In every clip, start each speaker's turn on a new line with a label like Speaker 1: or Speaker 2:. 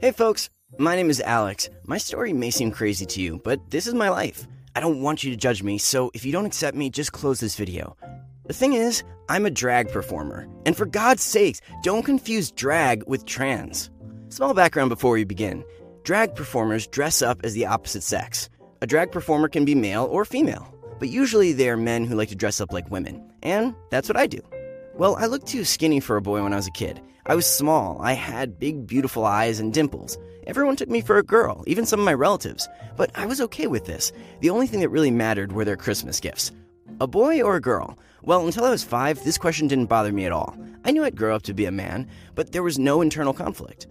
Speaker 1: Hey folks, my name is Alex. My story may seem crazy to you, but this is my life. I don't want you to judge me, so if you don't accept me, just close this video. The thing is, I'm a drag performer, and for God's sakes, don't confuse drag with trans. Small background before we begin. Drag performers dress up as the opposite sex. A drag performer can be male or female, but usually they are men who like to dress up like women, and that's what I do. Well, I looked too skinny for a boy when I was a kid. I was small, I had big, beautiful eyes and dimples. Everyone took me for a girl, even some of my relatives, but I was okay with this. The only thing that really mattered were their Christmas gifts. A boy or a girl? Well, until I was five, this question didn't bother me at all. I knew I'd grow up to be a man, but there was no internal conflict.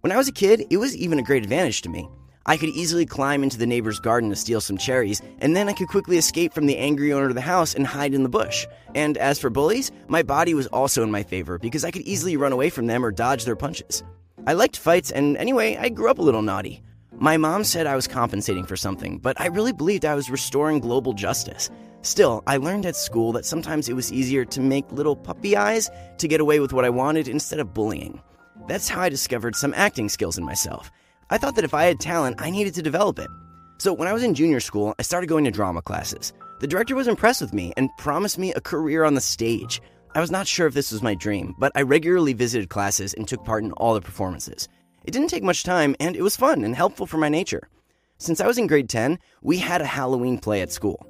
Speaker 1: When I was a kid, it was even a great advantage to me. I could easily climb into the neighbor's garden to steal some cherries, and then I could quickly escape from the angry owner of the house and hide in the bush. And as for bullies, my body was also in my favor because I could easily run away from them or dodge their punches. I liked fights, and anyway, I grew up a little naughty. My mom said I was compensating for something, but I really believed I was restoring global justice. Still, I learned at school that sometimes it was easier to make little puppy eyes to get away with what I wanted instead of bullying. That's how I discovered some acting skills in myself. I thought that if I had talent, I needed to develop it. So when I was in junior school, I started going to drama classes. The director was impressed with me and promised me a career on the stage. I was not sure if this was my dream, but I regularly visited classes and took part in all the performances. It didn't take much time, and it was fun and helpful for my nature. Since I was in grade 10, we had a Halloween play at school.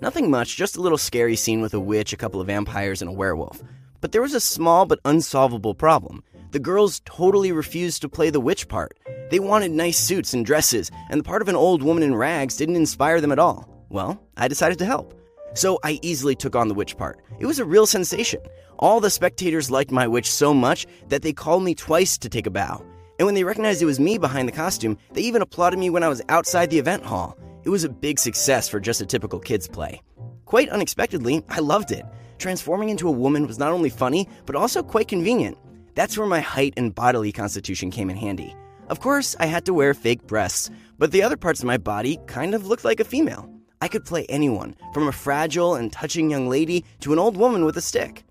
Speaker 1: Nothing much, just a little scary scene with a witch, a couple of vampires, and a werewolf. But there was a small but unsolvable problem. The girls totally refused to play the witch part. They wanted nice suits and dresses, and the part of an old woman in rags didn't inspire them at all. Well, I decided to help. So I easily took on the witch part. It was a real sensation. All the spectators liked my witch so much that they called me twice to take a bow. And when they recognized it was me behind the costume, they even applauded me when I was outside the event hall. It was a big success for just a typical kids' play. Quite unexpectedly, I loved it. Transforming into a woman was not only funny, but also quite convenient. That's where my height and bodily constitution came in handy. Of course, I had to wear fake breasts, but the other parts of my body kind of looked like a female. I could play anyone, from a fragile and touching young lady to an old woman with a stick.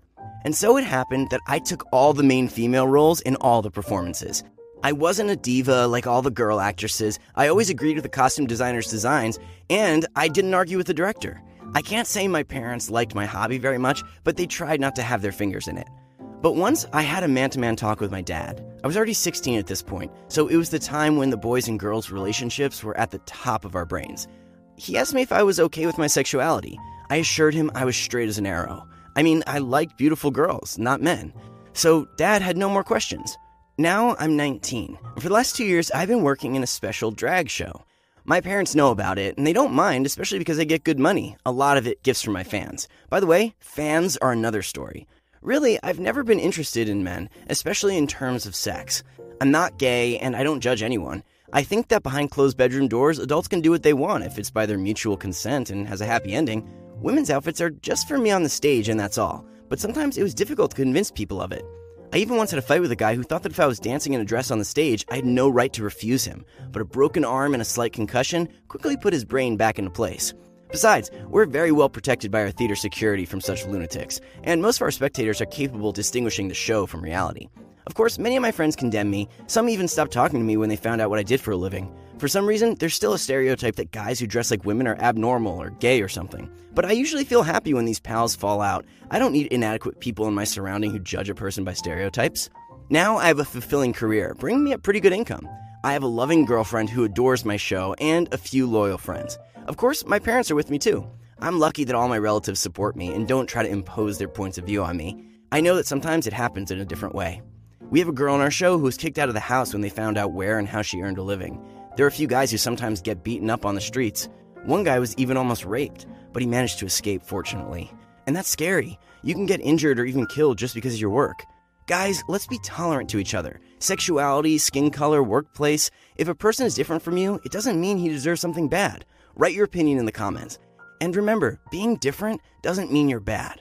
Speaker 1: And so it happened that I took all the main female roles in all the performances. I wasn't a diva like all the girl actresses, I always agreed with the costume designer's designs, and I didn't argue with the director. I can't say my parents liked my hobby very much, but they tried not to have their fingers in it. But once I had a man to man talk with my dad. I was already 16 at this point, so it was the time when the boys and girls relationships were at the top of our brains. He asked me if I was okay with my sexuality. I assured him I was straight as an arrow. I mean, I liked beautiful girls, not men. So dad had no more questions. Now I'm 19, and for the last two years, I've been working in a special drag show. My parents know about it, and they don't mind, especially because I get good money. A lot of it gifts from my fans. By the way, fans are another story. Really, I've never been interested in men, especially in terms of sex. I'm not gay, and I don't judge anyone. I think that behind closed bedroom doors, adults can do what they want if it's by their mutual consent and has a happy ending. Women's outfits are just for me on the stage, and that's all. But sometimes it was difficult to convince people of it. I even once had a fight with a guy who thought that if I was dancing in a dress on the stage, I had no right to refuse him. But a broken arm and a slight concussion quickly put his brain back into place. Besides, we're very well protected by our theater security from such lunatics, and most of our spectators are capable of distinguishing the show from reality. Of course, many of my friends condemn me, some even stopped talking to me when they found out what I did for a living. For some reason, there's still a stereotype that guys who dress like women are abnormal or gay or something. But I usually feel happy when these pals fall out. I don't need inadequate people in my surrounding who judge a person by stereotypes. Now I have a fulfilling career, bringing me a pretty good income. I have a loving girlfriend who adores my show and a few loyal friends. Of course, my parents are with me too. I'm lucky that all my relatives support me and don't try to impose their points of view on me. I know that sometimes it happens in a different way. We have a girl on our show who was kicked out of the house when they found out where and how she earned a living. There are a few guys who sometimes get beaten up on the streets. One guy was even almost raped, but he managed to escape, fortunately. And that's scary. You can get injured or even killed just because of your work. Guys, let's be tolerant to each other. Sexuality, skin color, workplace. If a person is different from you, it doesn't mean he deserves something bad. Write your opinion in the comments. And remember, being different doesn't mean you're bad.